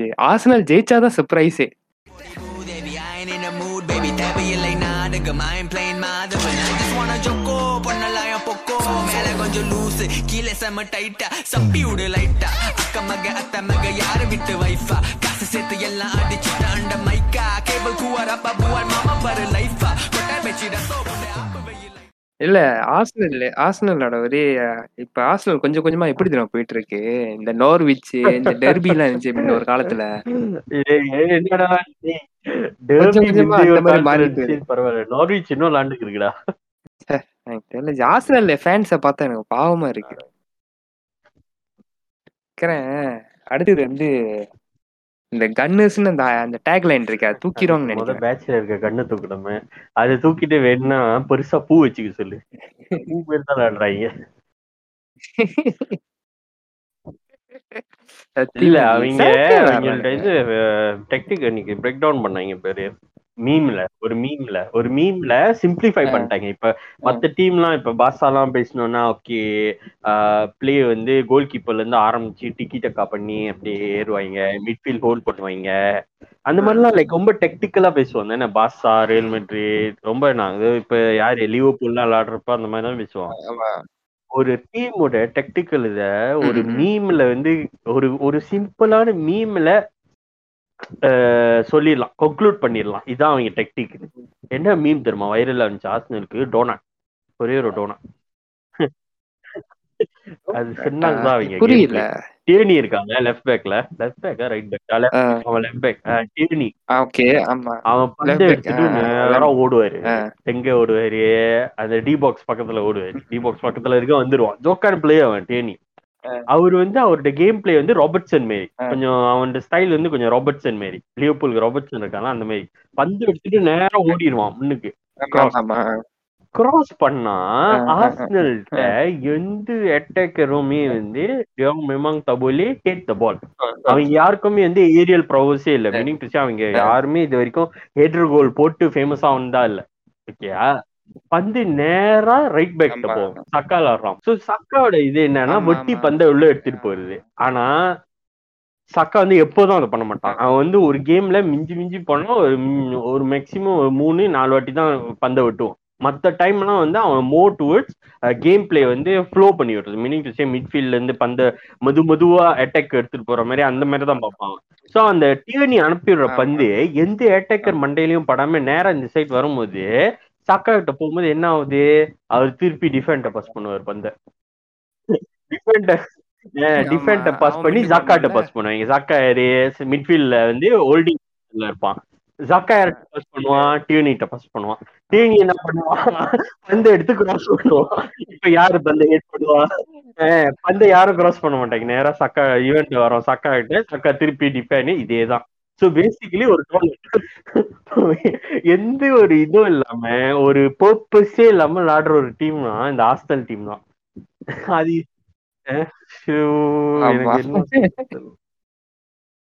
Match Arsenal ஜெயிச்சாதான் oh, சர்ப்ரைஸே சேர்த்து எல்லாம் அடிச்சுட்டு அண்ட மைக்கா கேபிள் மாமா பாரு லைஃபா கொட்டார் வச்சிட இல்ல ஆர்சனல் ஆர்சனலோட ஒரே இப்ப ஆர்சனல் கொஞ்சம் கொஞ்சமா எப்படி தெரியுமா போயிட்டு இருக்கு இந்த நோர்விச் இந்த டெர்பி எல்லாம் இருந்துச்சு முன்ன ஒரு காலத்துல. கொஞ்சம் கொஞ்சமா அந்த மாதிரி மாறிட்டு பரவாயில்ல. நார்விச் இன்னும் விளாண்டுக்கு இருக்குடா எனக்கு தெரியல ஆர்சனல் ஃபேன்ஸை பார்த்தா எனக்கு பாவமா இருக்கு. அடுத்தது வந்து இந்த கன்னர்ஸ்னு அந்த அந்த டேக் லைன் இருக்கு அது முத நினைக்கிறேன். பேட்ச்ல இருக்க கண்ணை தூக்கணுமே அதை தூக்கிட்டு வேணும்னா பெருசா பூ வச்சுக்க சொல்லு. பூ பேர் தான் விளையாடுறாங்க இல்ல அவங்க அவங்கள்ட்ட இது டெக்னிக் அன்னைக்கு பிரேக் டவுன் பண்ணாங்க பேரு. மீம்ல ஒரு மீம்ல ஒரு மீம்ல சிம்பிளிஃபை. பண்ணிட்டாங்க. இப்ப மத்த டீம்லாம் இப்ப பாசாலாம் பேசணும்னா ஓகே பிளே வந்து கோல் கீப்பர்ல இருந்து ஆரம்பிச்சு டிக்கி டக்கா பண்ணி அப்படியே ஏறுவாங்க. மிட்ஃபீல்ட் ஹோல்ட் பண்ணுவாங்க அந்த மாதிரிலாம் லைக் ரொம்ப டெக்னிக்கலா பேசுவாங்க. என்ன பாசா ரியல் மெட்ரிட் ரொம்ப நாங்க இப்ப யாரு லிவர்பூல்லாம் விளையாடுறப்ப அந்த மாதிரி தான் பேசுவாங்க ஒரு டீமோட டெக்னிக்கல் இத ஒரு. மீம்ல வந்து ஒரு ஒரு சிம்பிளான மீம்ல சொல்லிடலாம். கன்க்ளூட் பண்ணிடலாம். இதான் அவங்க டெக்னிக் என்ன மீம் தெரியுமா? வைரல் இருந்துச்சு. ஆர்சனலுக்கு டோனா ஒரே ஒரு டோனா அது சொன்னாங்க தான் அவங்க புரியல. டேர்னி இருக்காங்க லெஃப்ட் பேக்ல லெஃப்ட் பேக்கா ரைட் பேக் ஆ, அவன் லெஃப்ட் பேக் டேர்னி ஓகே ஆமா. அவன் பந்து எடுத்துட்டு ஓடுவாரு. எங்க ஓடுவாரு? அந்த டி பாக்ஸ் பக்கத்துல ஓடுவாரு. டி பாக்ஸ் பக்கத்துல இருக்க வந்துருவான். ஜோக்கான பிளே அவன் டேனி ஆ. அவர் வந்து அவரோட கேம் பிளே வந்து ராபர்ட்சன் மாரி. கொஞ்சம் அவனோட ஸ்டைல் வந்து கொஞ்சம் ராபர்ட்சன் மாரி லியோபூலுக்கு ராபர்ட்சன் இருக்காங்க அந்த மாதிரி. பந்து எடுத்துட்டு நேரா ஓடிடுவான் முன்னுக்கு. கிராஸ் பண்ணா ஆர்சனல்ட்ட எந்த அட்டாக்கருமே வந்து மெமாங் தபோலி டேக் த பால் அவங்க யாருக்குமே வந்து ஏரியல் ப்ரொவஸே இல்ல. மீனிங் அவங்க யாருமே இது வரைக்கும் ஹெட்ரு கோல் போட்டு ஃபேமஸா வந்தா இல்ல. ஓகேயா பந்து நேரா ரைட் பேக். போகும். சக்கா விளாடுறான் சோ சக்காவோட இது என்னன்னா வெட்டி. பந்தை உள்ள எடுத்துட்டு போறது ஆனா சக்கா வந்து எப்போதும் அதை பண்ண மாட்டான். அவன் வந்து ஒரு கேம்ல மிஞ்சி மிஞ்சி போனா ஒரு ம், ஒரு மேக்சிமம் ஒரு மூணு நாலு வாட்டி தான் பந்தை வெட்டுவான். மத்த டைம்லாம் வந்து அவன் மோர் டுவர்ட்ஸ் கேம் பிளே வந்து ஃப்ளோ பண்ணி விடுறது. மீனிங் டு சே மிட்ஃபீல்ட்ல இருந்து பந்த மெது மெதுவா அட்டாக் எடுத்துட்டு போற மாதிரி அந்த மாதிரி தான் பார்ப்பான். சோ அந்த டியர்னி அனுப்பிடுற. பந்து எந்த அட்டாக்கர் மண்டையிலயும் படாம நேரா இந்த சைடு வரும்போது சக்கா கிட்ட போகும்போது என்ன ஆகுது அவர் திருப்பி டிஃபெண்ட பாஸ் பண்ணுவார் பந்த. டிஃபெண்ட டிஃபெண்ட பாஸ் பண்ணி ஜாக்காட்ட. பாஸ் பண்ணுவாங்க. ஜாக்கா யாரு? மிட்ஃபீல்ட்ல வந்து ஹோல்டிங் இருப்பான். ஜாக்கா யார்கிட்ட பாஸ் பண்ணுவான்? டியூனிட்ட பாஸ் பண்ணுவான். டியூனி என்ன பண்ணுவான்? பந்து எடுத்து கிராஸ் பண்ணுவான். இப்ப யாரு பந்த ஹேட் பண்ணுவா? பந்தை யாரும் கிராஸ் பண்ண மாட்டாங்க. நேரா சக்கா ஈவெண்ட் வரோம். சக்கா கிட்ட சக்கா திருப்பி டிஃபேன் இதேதான். சோ பேசிக்கலி ஒரு எந்த ஒரு இதுவும் இல்லாம ஒரு பர்பஸே இல்லாம விளையாடுற ஒரு டீம்னா இந்த ஹாஸ்டல் டீம் தான். அது. எனக்கு என்ன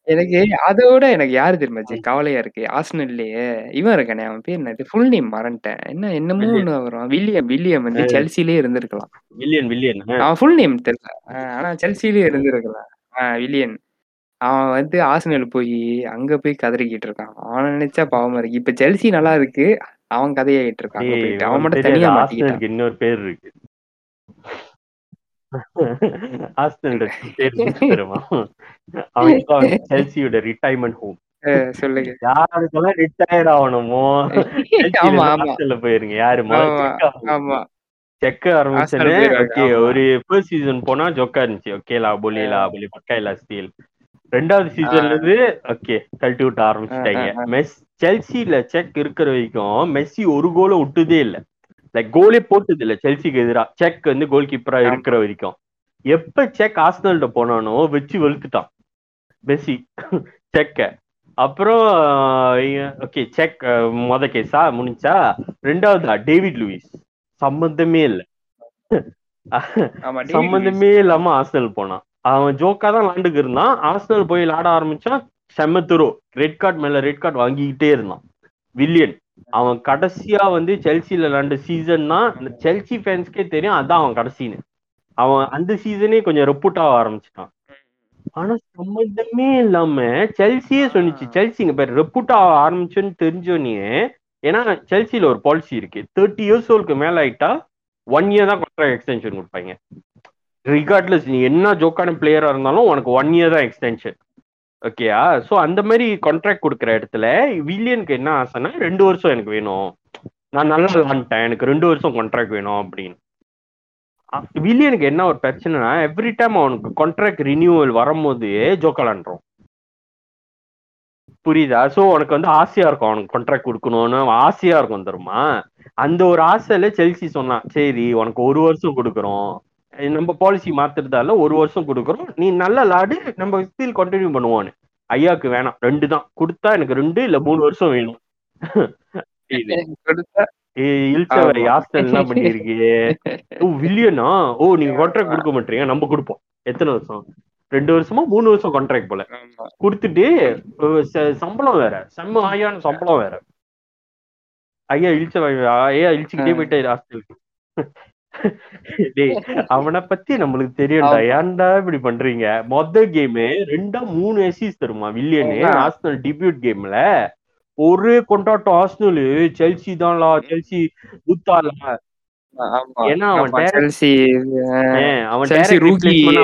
எனக்கு அதை விட எனக்கு யாரு தெரியுமா ஜி? கவலையா இருக்கு. ஆர்சனல்லையே இவன் இருக்கானே அவன் பேர் என்னது? ஃபுல் நேம் மறந்துட்டேன். என்ன என்னமோ. ஒண்ணு வரும். வில்லியம் வில்லியம் வந்து செல்சிலே இருந்திருக்கலாம். வில்லியன் வில்லியன் அவன் ஃபுல் நேம் தெரியல. ஆனா செல்சிலே இருந்திருக்கலாம். ஆஹ் வில்லியன் அவன் வந்து ஆர்சனல் போய் அங்க போய் கதறிக்கிட்டு இருக்கான். அவனை நினைச்சா பாவமா இருக்கு. இப்ப செல்சி நல்லா இருக்கு. அவன் கதையாயிட்டு இருக்கான். அங்க டேய், போயிட்டு. அவன் மட்டும் தனியா மாட்டிக்கிட்டான். இன்னொரு பேர் இருக்கு. ஆர்சனல் பேர் தெரியுமா? அவன் இப்ப செல்சியோட ஹோம் ஆஹ் சொல்லுங்க. யாருக்கெல்லாம் ரிட்டையர் ஆகணுமோ? ஆமா ஆமா. ஹாஸ்டல்ல போயிருங்க. யாரு? ஆமா ஆமா. செக்க ஓகே ஆமா. ஒரு ஃபர்ஸ்ட் சீசன் போனா ஜொக்கா இருந்துச்சு. ஓகே லா பொலி லா பொலி பக்கா இல்ல ஸ்டீல் ரெண்டாவது சீசன்ல இருந்து ஓகே கழட்டி விட்ட ஆரம்பிச்சிட்டாங்க. மெஸ் செல்சில செக் இருக்கிற வரைக்கும் மெஸ்ஸி ஒரு கோலை விட்டதே இல்ல. லைக் கோலே போட்டது இல்ல செல்சிக்கு எதிரா. செக் வந்து கோல் கீப்பரா. இருக்கிற வரைக்கும். எப்ப செக் ஆஸ்னல்ட்ட போனானோ வச்சு வெளுத்துட்டான். மெஸ்ஸி செக்க அப்புறம் ஓகே செக் மொத கேஸா முடிஞ்சா ரெண்டாவதா டேவிட் லூயிஸ் சம்பந்தமே இல்ல. சம்பந்தமே இல்லாம ஆர்சனல் போனான். அவன் ஜோக்கா தான் விளாண்டுக்கு இருந்தான். ஆர்சனல் போய் விளாட ஆரம்பிச்சான் செம்ம துரு. ரெட் கார்டு மேல ரெட் கார்டு வாங்கிக்கிட்டே இருந்தான். வில்லியன் அவன் கடைசியா வந்து செல்சியில விளாண்ட சீசன்னா அந்த செல்சி ஃபேன்ஸ்க்கே தெரியும் அதான் அவன் கடைசின்னு. அவன் அந்த சீசனே கொஞ்சம் ரெப்புட் ஆக ஆரம்பிச்சிட்டான். ஆனா சம்மந்தமே இல்லாம செல்சியே சொன்னிச்சு. செல்சிங்க பேர் பேர் ஆக ஆரம்பிச்சுன்னு தெரிஞ்சோன்னே ஏன்னா செல்சியில ஒரு பாலிசி இருக்கு. தேர்ட்டி இயர்ஸ் ஓல்க்கு மேல ஆயிட்டா ஒன் இயர் தான் கான்ட்ராக்ட் எக்ஸ்டென்ஷன் கொடுப்பாங்க. ரிகார்ட்லெஸ் நீ என்ன ஜோக்கான பிளேயரா இருந்தாலும் உனக்கு ஒன் இயர் தான் எக்ஸ்டென்ஷன் ஓகேயா ஸோ அந்த மாதிரி கான்ட்ராக்ட் கொடுக்குற இடத்துல வில்லியனுக்கு என்ன ஆசைன்னா ரெண்டு வருஷம் எனக்கு வேணும். நான் நல்லா விளாண்டேன் எனக்கு ரெண்டு வருஷம் கான்ட்ராக்ட் வேணும் அப்படின்னு. வில்லியனுக்கு என்ன ஒரு பிரச்சனைனா எவ்ரி டைம் அவனுக்கு கான்ட்ராக்ட் ரினியூவல் வரும்போது ஜோக்கலான்றோம் புரியுதா? ஸோ உனக்கு வந்து ஆசையா இருக்கும் அவனுக்கு கான்ட்ராக்ட் கொடுக்கணும்னு. ஆசையாக ஆசையா இருக்கும் தருமா அந்த ஒரு ஆசையில செல்சி சொன்னான் சரி உனக்கு ஒரு வருஷம் கொடுக்குறோம். நம்ம பாலிசி மாத்துறதால ஒரு வருஷம் கொடுக்குறோம். நீ நல்ல லாடு நம்ம ஸ்டில் கண்டினியூ பண்ணுவோன்னு. ஐயாக்கு வேணாம். ரெண்டு தான். கொடுத்தா எனக்கு ரெண்டு இல்ல மூணு வருஷம் வேணும். இல்சவரை. ஹாஸ்டல் என்ன பண்ணிருக்கு ஓ வில்லியனா? ஓ நீங்க கான்ட்ராக்ட் கொடுக்க மாட்டீங்க நம்ம கொடுப்போம். எத்தனை வருஷம்? ரெண்டு வருஷமா மூணு வருஷம் கான்ட்ராக்ட் போல. கொடுத்துட்டு சம்பளம் வேற. செம்ம ஆயான சம்பளம் வேற. ஐயா இழிச்ச ஐயா இழிச்சுக்கிட்டே. போயிட்டாரு ஹாஸ்டலுக்கு டேய் அவனை பத்தி நம்மளுக்கு தெரியும்டா. ஏன்டா இப்படி பண்றீங்க? மொத கேம் ரெண்டா மூணு எசிஸ் தருமா வில்லியனு. ஆர்சனல் டிபியூட் கேம்ல ஒரே கொண்டாட்டம் ஆர்சனல் செல்சி தான்லா செல்சி ஊத்தாலா ஆமா. ஏன்னா அவன் அவன்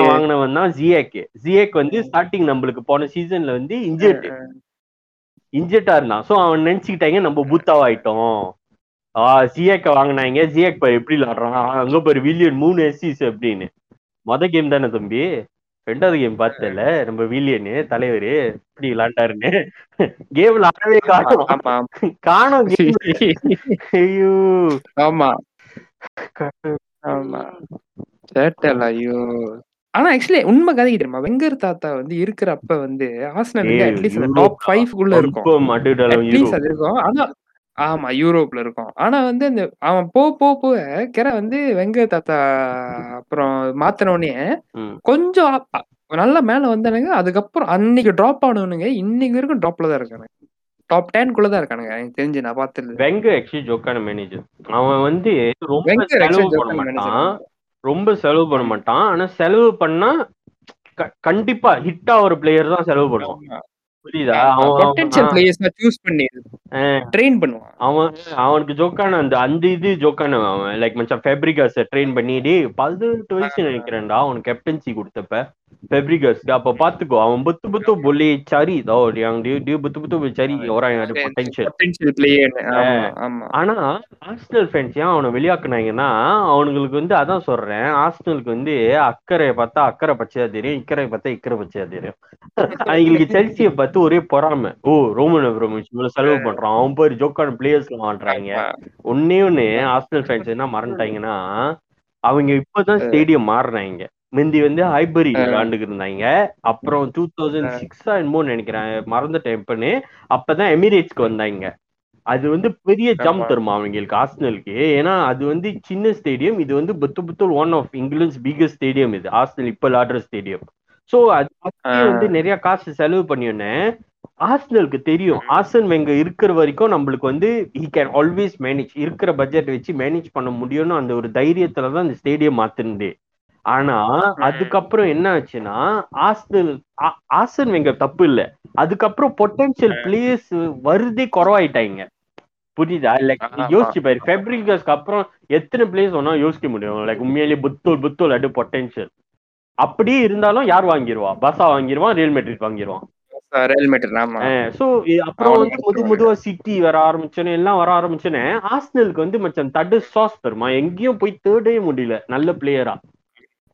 வாங்கினவன் தான் ஜிஏக் ஜிஏக் வந்து ஸ்டார்டிங் நம்மளுக்கு போன சீசன்ல வந்து இன்ஜர்ட் இன்ஜெக்டா இருந்தான். சோ அவன் நினைச்சுக்கிட்டாங்க நம்ம பூத்தாவா ஜிஏக்க வாங்கினாங்க. ஜிஏக் பாரு எப்படி விளாடுறான் அங்க பாரு வில்லியன் மூணு எஸ்சிஸ் அப்படின்னு மொத கேம் தானே தம்பி? ரெண்டாவது கேம் பார்த்தல நம்ம வில்லியனு தலைவர். இப்படி விளாண்டாருன்னு கேம்ல ஆடவே காணும். ஆமா காணும் game. ஐயோ. ஆமா. ஆமா. சேட்டல் ஐயோ. ஆனா ஆக்சுவலி உண்மை கதை தெரியுமா? வெங்கர் தாத்தா வந்து இருக்கிறப்ப வந்து ஆஸ்னல் அட்லீஸ்ட் டாப் ஃபைவ் குள்ள இருக்கும். அட்லீஸ்ட் அது இருக்கும். ஆனா ஆமா யூரோப்ல இருக்கும். ஆனா வந்து அந்த அவன் போ போ போ கிற வந்து வெங்கர் தாத்தா அப்புறம் மாத்தினோடனே ம். கொஞ்சம் அ- நல்லா மேல வந்தானுங்க. அதுக்கப்புறம் அன்னைக்கு டிராப் ஆனவனுங்க இன்னைக்கு வரைக்கும் டாப்ல தான் இருக்கானுங்க. டாப் டென் குள்ள தான் இருக்கானுங்க. எனக்கு தெரிஞ்சு நான் பார்த்தது வெங்க ஆக்சுவலி ஜோக்கான மேனேஜர் அவன் வந்து ரொம்ப வெங்கர் செலவு பண்ண ஜோக்கான மாட்டான். ரொம்ப செலவு பண்ண மாட்டான். ஆனா செலவு பண்ணா க- கண்டிப்பா ஹிட் ஆகிற பிளேயர் தான் செலவு பண்ணுவான். ஆமா. புரியுதா? தான் choose பண்ணி ட்ரெயின் பண்ணுவான். அவன் அவனுக்கு ஜோக்கான அந்த அந்த இது ஜோக்கான அவன். லைக் மச்சான் ஃபெப்ரிகாஸ் ட்ரெயின் பண்ணிட்டு பதினெட்டு வயசு நினைக்கிறேன்டா அவனுக்கு கேப்டன்சி கொடுத்தப்ப. ஃபெப்ரிகாஸ்க்கு அப்ப பாத்துக்கோ அவன் புத்து புத்து பொல்லி சரி இதோ yang dia dia betul-betul mencari orang yang ada potential. Potential player ஆமா ஆனா ஆர்சனல் ஃபேன்ஸ் ஏன் அவனை வெளியாக்குனாங்கன்னா அவனுங்களுக்கு வந்து அதான் சொல்றேன். ஆர்சனலுக்கு வந்து அக்கறை பார்த்தா அக்கறை பச்சையா தெரியும் இக்கறை பார்த்தா இக்கறை பச்சையா தெரியும். அவங்களுக்கு செல்சியை பார்த்து ஒரே பொறாமை. ஓ ரோமன் அப்ரோமிச் இவ்வளவு செலவு பண்றான். அவன் பேர் ஜோக்கான பிளேயர்ஸ் வாங்குறாங்க ஒன்னே ஒண்ணு ஆர்சனல் ஃபேன்ஸ் என்ன மறந்துட்டாங்கன்னா அவங்க இப்பதான் ஸ்டேடியம் மாறினாங்க முந்தி வந்து ஹைபரி விளாண்டுக்கு இருந்தாங்க அப்புறம் டூ தௌசண்ட் சிக்ஸா என்னமோ நினைக்கிறேன். மறந்துட்டேன் எப்பன்னு. அப்பதான் எமிரேட்ஸ்க்கு வந்தாங்க. அது வந்து பெரிய ஜம்ப். தருமா அவங்களுக்கு ஆர்சனலுக்கு. ஏன்னா அது வந்து சின்ன ஸ்டேடியம். இது வந்து புத்து Puthur one of England biggest stadium இது. ஆர்சனல் இப்ப விளாடுற ஸ்டேடியம் சோ அது. வந்து நிறைய காசு செலவு பண்ணியோன்னே ஆர்சனலுக்கு தெரியும். ஆர்சன் வெங்க இருக்கிற வரைக்கும் நம்மளுக்கு வந்து ஹி கேன் ஆல்வேஸ் மேனேஜ் இருக்கிற பட்ஜெட் வச்சு மேனேஜ் பண்ண முடியும்னு அந்த ஒரு தைரியத்துல தான் இந்த ஸ்டேடியம் மாத்துனது. ஆனா அதுக்கப்புறம் என்ன ஆச்சுன்னா ஆர்சனல் ஆ- ஆர்சன் வெங்க தப்பு இல்ல. அதுக்கப்புறம் பொட்டன்ஷியல் பிளேயர்ஸ் வருதே குறவாயிட்டாங்க புரியுதா? லைக். யோசிச்சு பாரு. ஃபெப்ரிகஸ்க்கு அப்புறம் எத்தனை பிளேயர்ஸ் ஒன்னா யோசிக்க முடியும். லைக் உண்மையிலேயே புத்தோல் புத்தோல் அடு பொட்டன்ஷியல் அப்படியே இருந்தாலும் யார் வாங்கிருவா? பசா வாங்கிருவான் ரியல் மெட்ரிட் வாங்கிருவான். ரயல் மேட்டர் ஆமா. சோ அப்புறம் வந்து முது முதுவா சிட்டி வர ஆரம்பிச்சோன்னே எல்லாம் வர ஆரம்பிச்சோன்னே ஆர்சனலுக்கு வந்து மச்சான் தடு சாஸ் தருமா எங்கேயும் போய் தேடவே முடியல. நல்ல பிளேயரா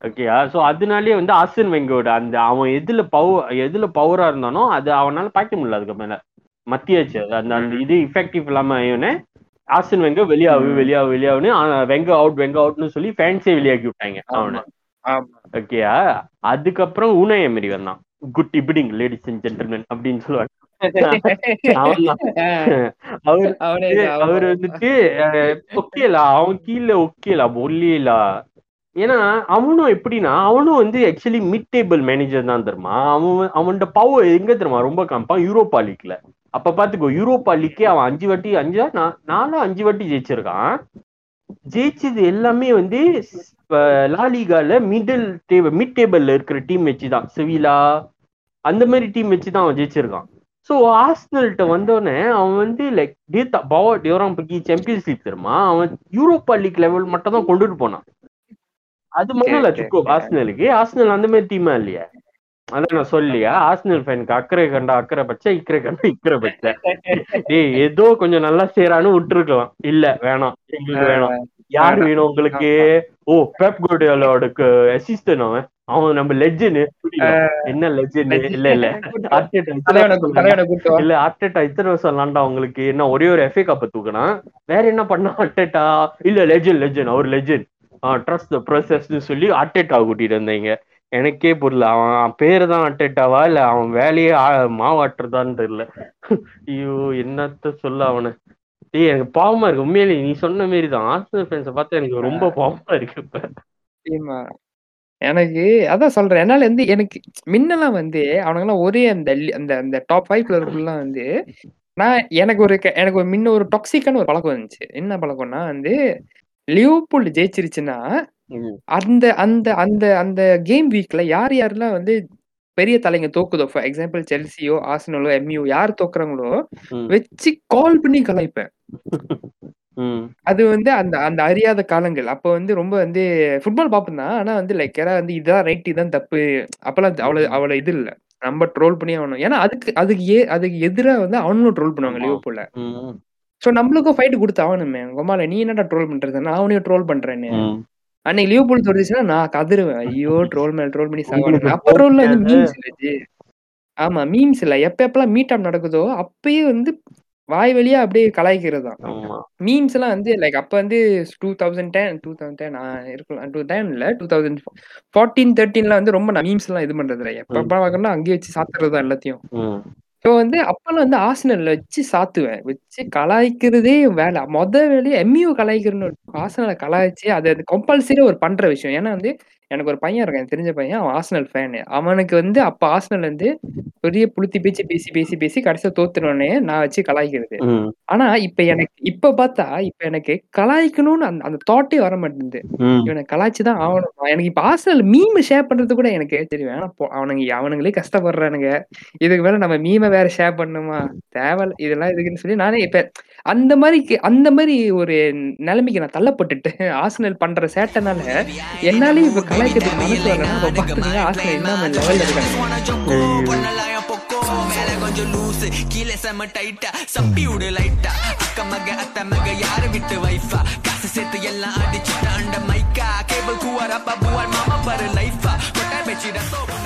ஓகேயா சோ அதனாலேயே வந்து ஆர்சன் வெங்கோட அந்த அவன் எதுல பவர் எதுல பவரா இருந்தானோ அது அவனால பார்க்க முடியல அதுக்கு மேல. மத்தியாச்சு அந்த அந்த இது இஃபெக்டிவ் இல்லாம ஆயினே ஆர்சன் வெங்க. வெளியாகு வெளியாகுன்னு ஆனா, வெங்க அவுட் வெங்க அவுட்னு சொல்லி ஃபேன்ஸே வெளியாக்கி விட்டாங்க அவனை. ஓகேயா அதுக்கப்புறம் ஊனை எமரி வந்தான். குட் இபிடிங் லேடிஸ் அண்ட் ஜென்டில்மேன் அப்படின்னு சொல்லுவாங்க. அவர் வந்துட்டு ஒக்கேலா அவன் கீழே ஒக்கேலா ஒல்லியலா ஏன்னா அவனும் எப்படின்னா அவனும் வந்து ஆக்சுவலி மிட் டேபிள் மேனேஜர் தான் தெரியுமா? அவன் அவனோட பவர் எங்க தெரியுமா? ரொம்ப கம்பா யூரோப்பா லீக்ல அப்ப பாத்துக்கோ யூரோப்பா லீக்கே அவன் அஞ்சு வாட்டி அஞ்சா நா- நாலு அஞ்சு வாட்டி ஜெயிச்சிருக்கான். ஜெயிச்சது எல்லாமே வந்து லாலிகால மிடில் டேபிள் மிட் டேபிள்ல இருக்கிற டீம் வச்சு தான். செவிலா அந்த மாதிரி டீம் வச்சு தான் அவன் ஜெயிச்சிருக்கான். ஸோ ஆஸ்னல்கிட்ட வந்தோடனே அவன் வந்து லைக் டேத்தா பவா டியோராம் பக்கி சாம்பியன்ஸ் லீக் தெரியுமா? அவன் யூரோப்பா லீக் லெவல் மட்டும் தான் கொண்டுட்டு போனான். அது மட்டும் இல்ல சுக்கோ okay. ஆஸ்னலுக்கு ஆஸ்னல் அந்த மாதிரி டீமா இல்லையா? அதான் நான் சொல்லியா? ஆஸ்னல் ஃபேனுக்கு அக்கறை கண்டா அக்கறை பச்சை இக்கறை கண்டா இக்கறை பச்சை. ஏய் ஏதோ கொஞ்சம் நல்லா செய்யறான்னு விட்டுருக்கலாம். இல்ல வேணாம். எங்களுக்கு வேணாம். யார் வேணாம். உங்களுக்கு? ஓ பெப் கோடியாலோட அசிஸ்டன்ட் அவன்? அவன் நம்ம லெஜன் என்ன லெஜன் இல்ல இல்ல. இல்ல ஆர்டெட்டா இத்தனை வருஷம் விளாண்டா அவங்களுக்கு என்ன ஒரே ஒரு எஃப்ஏ கப்ப தூக்கினா? வேற என்ன பண்ணா ஆர்டெட்டா இல்ல லெஜன் லெஜன் அவர் லெஜன் ட்ரஸ்ட் த ப்ரோசஸ்னு சொல்லி ஆர்டெட்டா கூட்டிட்டு வந்தீங்க. எனக்கே புரியல அவன் பேரு தான் அட்டேட்டாவா இல்ல அவன் வேலையே மாவாட்டுறதான்னு தெரியல. ஐயோ என்னத்த சொல்ல அவனை. டேய் எனக்கு பாவமா இருக்கு. உண்மையிலே நீ சொன்ன மாரி தான். ஆர்சனல் ஃபேன்ஸை பார்த்தா எனக்கு ரொம்ப பாவமா இருக்கு இப்ப. எனக்கு அதான் சொல்றேன். என்னால வந்து எனக்கு மின்னலாம் வந்து அவனுங்கலாம் ஒரே அந்த அந்த அந்த டாப் 5 பிளேயருக்குலாம் வந்து நான் எனக்கு ஒரு எனக்கு ஒரு முன்ன ஒரு டாக்ஸிக்கான ஒரு பழக்கம் இருந்துச்சு. என்ன பழக்கம்னா வந்து லிவர்பூல் ஜெயிச்சிருச்சுன்னா. அந்த அந்த அந்த அந்த கேம் வீக்ல யார் யாரெல்லாம் வந்து பெரிய தலைங்க தோக்குதோ, ஃபார் எக்ஸாம்பிள் செல்சியோ, ஆர்சனலோ, எம்யூ யார் தோக்குறாங்களோ. வச்சு கால் பண்ணி கலாய்ப்பேன். அது வந்து அந்த அந்த அறியாத காலங்கள். அப்ப வந்து ரொம்ப வந்து ஃபுட்பால் பார்ப்பேன் தான். ஆனா வந்து லைக் யாராவது வந்து இதான் ரைட், இதான் தப்பு. அப்பலாம் அவ்வளோ அவ்வளோ இது இல்ல. நம்ம ட்ரோல் பண்ணி ஆகணும். ஏன்னா அதுக்கு அதுக்கு ஏ அதுக்கு எதிரா வந்து அவனுங்களும் ட்ரோல் பண்ணுவாங்க ஆமா. லிவர்பூல்ல. ஸோ நம்மளுக்கும் ஃபைட் குடுத்து ஆகணுமே. கொமால நீ என்னடா ட்ரோல் பண்றது? நான் அவனையும் ட்ரோல் பண்றேன்னு. அன்னைக்கு லிவர்பூல் தோத்துச்சுன்னா நான் கதறுவேன். ஐயோ! ட்ரோல் மேல ட்ரோல் பண்ணி சாவானுங்க. அப்ப ட்ரோல்ல வந்து. Memes G. ஆமா மீம்ஸ் இல்ல. எப்ப எப்பலாம் மீட் அப் நடக்குதோ அப்பயே வந்து வாய் வழியா அப்படியே கலாய்க்கிறது தான். ஆமா. மீம்ஸ்லாம் வந்து லைக் அப்ப வந்து 2010 2010 நான் இருக்கலாம் 2010 இல்ல 2014, 13ல வந்து ரொம்ப நான் மீம்ஸ்லாம் இது பண்றது. எப்ப பார்க்கறேனோ அங்கேயே வச்சு சாத்துறது தான் எல்லாத்தையும். இப்போ வந்து அப்பெல்லாம் வந்து ஆசனல்ல வச்சு சாத்துவேன். வச்சு கலாய்க்கிறதே வேலை. மொத வேலையே எம்யூ கலாய்க்கிறன்னு ஆசனல கலாய்ச்சு அது அது கம்பல்சரி ஒரு பண்ற விஷயம். ஏன்னா வந்து எனக்கு ஒரு பையன் இருக்கான். தெரிஞ்ச பையன். அவன் ஆர்சனல் ஃபேனு. அவனுக்கு வந்து அப்ப ஆர்சனல் வந்து பெரிய புளுத்தி பேச்சு பேசி பேசி பேசி கடைசியா தோத்துனோனே நான் வச்சு கலாய்க்கிறது. ஆனா இப்ப எனக்கு இப்ப பார்த்தா இப்ப எனக்கு கலாய்க்கணும்னு அந்த அந்த தாட்டே வர மாட்டேங்குது. இவன கலாய்ச்சு தான் ஆவணும். எனக்கு இப்ப ஆர்சனல் மீம் ஷேர் பண்றது கூட எனக்கு வேணாம் போ. அவனுங்க அவனுங்களே கஷ்டப்படுறானுங்க. இதுக்கு மேல நம்ம மீம வேற ஷேர் பண்ணணுமா? தேவையில்ல. இதெல்லாம் எதுக்குன்னு சொல்லி நானே இப்ப அந்த மாரி அந்த மாரி ஒரு நிலைமைக்கு நான் தள்ளப்பட்டுட்டேன். ஆர்சனல் பண்ற சேட்டனால என்னாலயும் இப்ப கலாய்க்கிறதுக்கு மனசு வரலன்னா அப்ப பாத்துக்கங்க ஆர்சனல் என்ன லெவல்ல இருக்காங்க. மேல கொஞ்சம் லூசு கீழே செம டைட்டா சப்பி விடு லைட்டா அக்க மக அத்த மக யாரு விட்டு வைஃபா காசு சேர்த்து எல்லாம் அடிச்சுட்டு அண்ட மைக்கா கேபிள் கூவாரப்பா புவார் மாமா பாரு லைஃபா கொட்டாய் வச்சிட சோப்பு